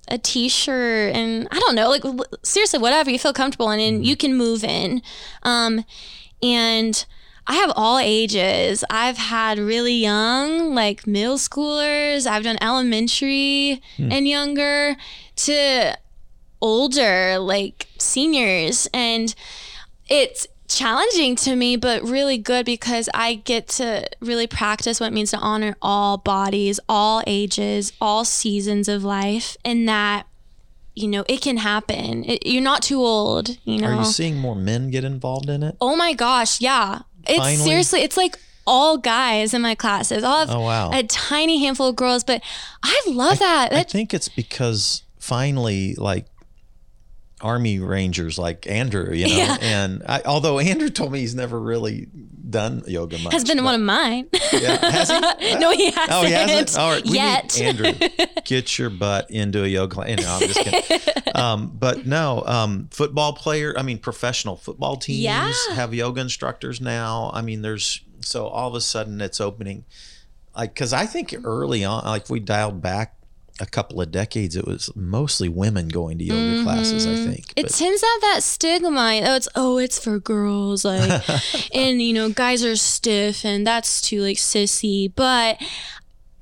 a t-shirt and I don't know, like seriously, whatever you feel comfortable in and you can move in. Um, and I have all ages. I've had really young, like middle schoolers. I've done elementary Hmm. and younger to older, like seniors. And it's challenging to me, but really good because I get to really practice what it means to honor all bodies, all ages, all seasons of life, and that. You know, it can happen. It, you're not too old. You know, Are you seeing more men get involved in it? Oh my gosh, yeah. It's Finally? seriously, it's like all guys in my classes. I'll have Oh, wow. a tiny handful of girls, but I love that. I think it's because finally, like Army Rangers, like Andrew, you know, Yeah. and I, although Andrew told me he's never really done yoga much, has been but- one of mine. Yeah, has he? no, he hasn't. Oh, he hasn't. All right, we yet. need Andrew, get your butt into a yoga class. No, I'm just kidding. Um, but no, um, football player. I mean, professional football teams Yeah. have yoga instructors now. I mean, there's so all of a sudden it's opening. Like, because I think early on, like we dialed back a couple of decades, it was mostly women going to yoga classes. I mm-hmm. think. It But- tends to have that stigma. Oh, it's oh, it's for girls, like, and you know, guys are stiff, and that's too like sissy. But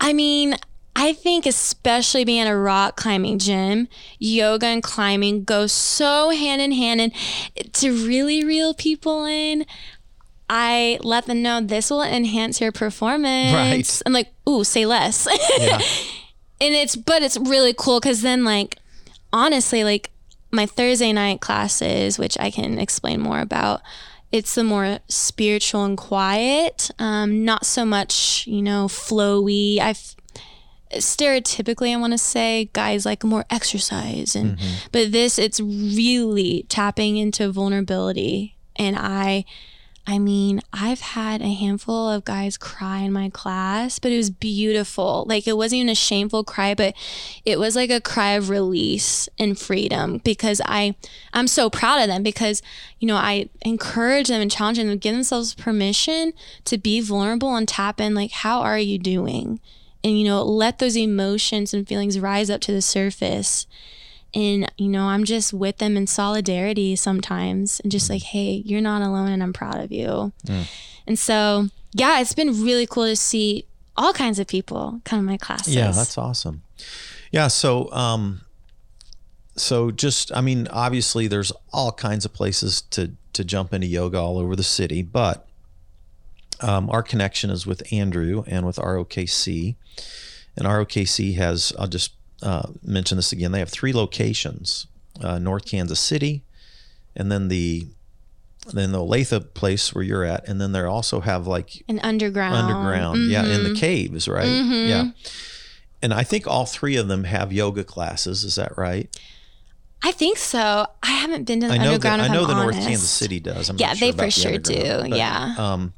I mean, I think especially being a rock climbing gym, yoga and climbing go so hand in hand, and to really reel people in. I let them know this will enhance your performance. Right. I'm like, ooh, say less. yeah. and it's but it's really cool because then like honestly like my thursday night classes which i can explain more about it's the more spiritual and quiet um, not so much you know flowy. I've stereotypically i want to say guys like more exercise and but this it's really tapping into vulnerability. And i I mean, I've had a handful of guys cry in my class, but it was beautiful. Like it wasn't even a shameful cry, but it was like a cry of release and freedom because I I'm so proud of them because you know, I encourage them and challenge them to give themselves permission to be vulnerable and tap in like how are you doing? And you know, let those emotions and feelings rise up to the surface and you know i'm just with them in solidarity sometimes and just like hey you're not alone and i'm proud of you and so yeah it's been really cool to see all kinds of people come to my classes Yeah, that's awesome. Yeah, so um so just I mean, obviously there's all kinds of places to to jump into yoga all over the city, but um, our connection is with Andrew and with ROKC. And ROKC has I'll just uh, mention this again. They have three locations: uh, North Kansas City, and then the then the Olathe place where you're at, and then they also have like an underground. underground. Yeah in the Mhm. caves right? Mhm. yeah. And i think all three of them have yoga classes. Is that right? I think so. I haven't been to the i know that underground i know I'm the north kansas city does. I'm Yeah, not they sure for the sure do, but, yeah. um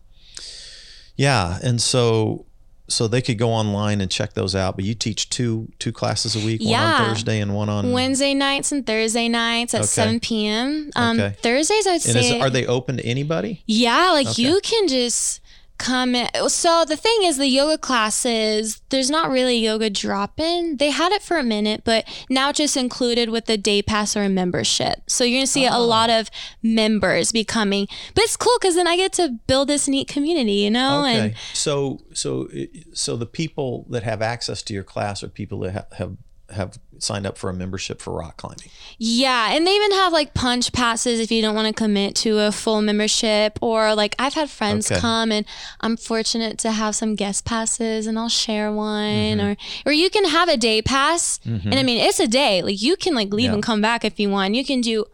yeah and so so they could go online and check those out but you teach two two classes a week one Yeah. on thursday and one on wednesday nights and thursday nights at Okay. 7 p.m um Okay. thursdays i would and is, say are they open to anybody Yeah, like Okay. you can just come in. So the thing is, the yoga classes, there's not really yoga drop in. They had it for a minute, but now it's just included with the day pass or a membership. So you're going to see a Oh. lot of members becoming, but it's cool because then I get to build this neat community, you know? okay And so so so the people that have access to your class are people that ha- have have signed up for a membership for rock climbing Yeah, and they even have like punch passes if you don't want to commit to a full membership or like I've had friends Okay. come and I'm fortunate to have some guest passes and I'll share one Mm-hmm. or or you can have a day pass. And I mean, it's a day. Like you can like leave Yeah. and come back if you want. You can do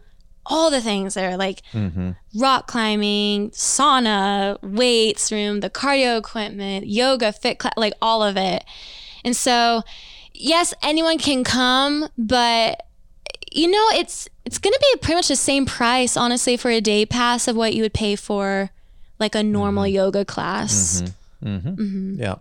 all the things there like mm-hmm. rock climbing, sauna, weights room, the cardio equipment, yoga, fit class, like all of it. And so, yes, anyone can come, but you know, it's it's going to be pretty much the same price honestly for a day pass of what you would pay for like a normal mm-hmm. yoga class. Mm-hmm. Mm-hmm. mm-hmm. Yeah.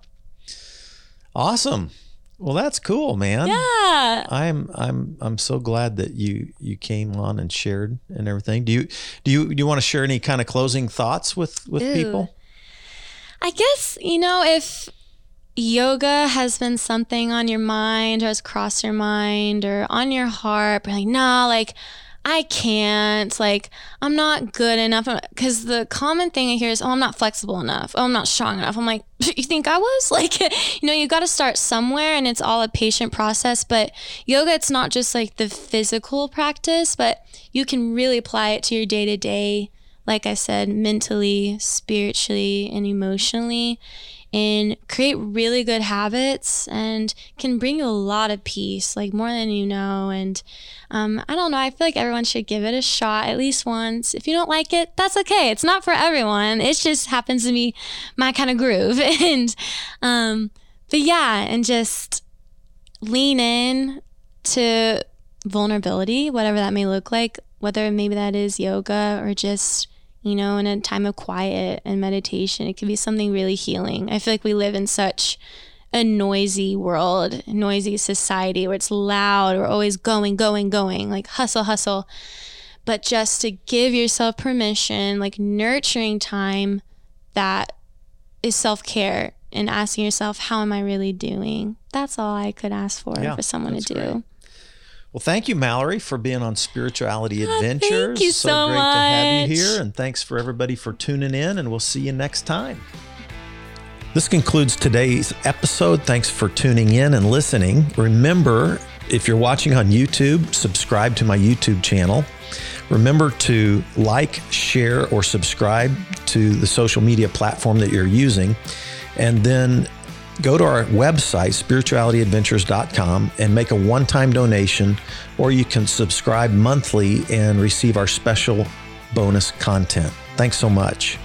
Awesome. Well, that's cool, man. Yeah. I'm I'm I'm so glad that you you came on and shared and everything. Do you do you do you want to share any kind of closing thoughts with with Ooh. people? I guess, you know, if yoga has been something on your mind or has crossed your mind or on your heart, but like, nah, like I can't, like, I'm not good enough. Uh, because the common thing I hear is, oh, I'm not flexible enough. Oh, I'm not strong enough. I'm like, you think I was? Like, you know, you got to start somewhere and it's all a patient process. But yoga, it's not just like the physical practice, but you can really apply it to your day to day, like I said, mentally, spiritually, and emotionally and create really good habits and can bring you a lot of peace, like more than you know. And um, I don't know, I feel like everyone should give it a shot at least once. If you don't like it, that's okay. It's not for everyone. It just happens to be my kind of groove. and, um, but yeah, and just lean in to vulnerability, whatever that may look like, whether maybe that is yoga or just you know, in a time of quiet and meditation. It can be something really healing. I feel like we live in such a noisy world, noisy society where it's loud, we're always going, going, going, like hustle, hustle. But just to give yourself permission, like nurturing time that is self care and asking yourself, how am I really doing? That's all I could ask for yeah, for someone to do. Great. Well, thank you, Mallory, for being on Spirituality oh, Adventures. Thank you so, so great much. to have you here. And thanks for everybody for tuning in, and we'll see you next time. This concludes today's episode. Thanks for tuning in and listening. Remember, if you're watching on YouTube, subscribe to my YouTube channel. Remember to like, share, or subscribe to the social media platform that you're using. And then go to our website, spiritualityadventures.com, and make a one time donation, or you can subscribe monthly and receive our special bonus content. Thanks so much.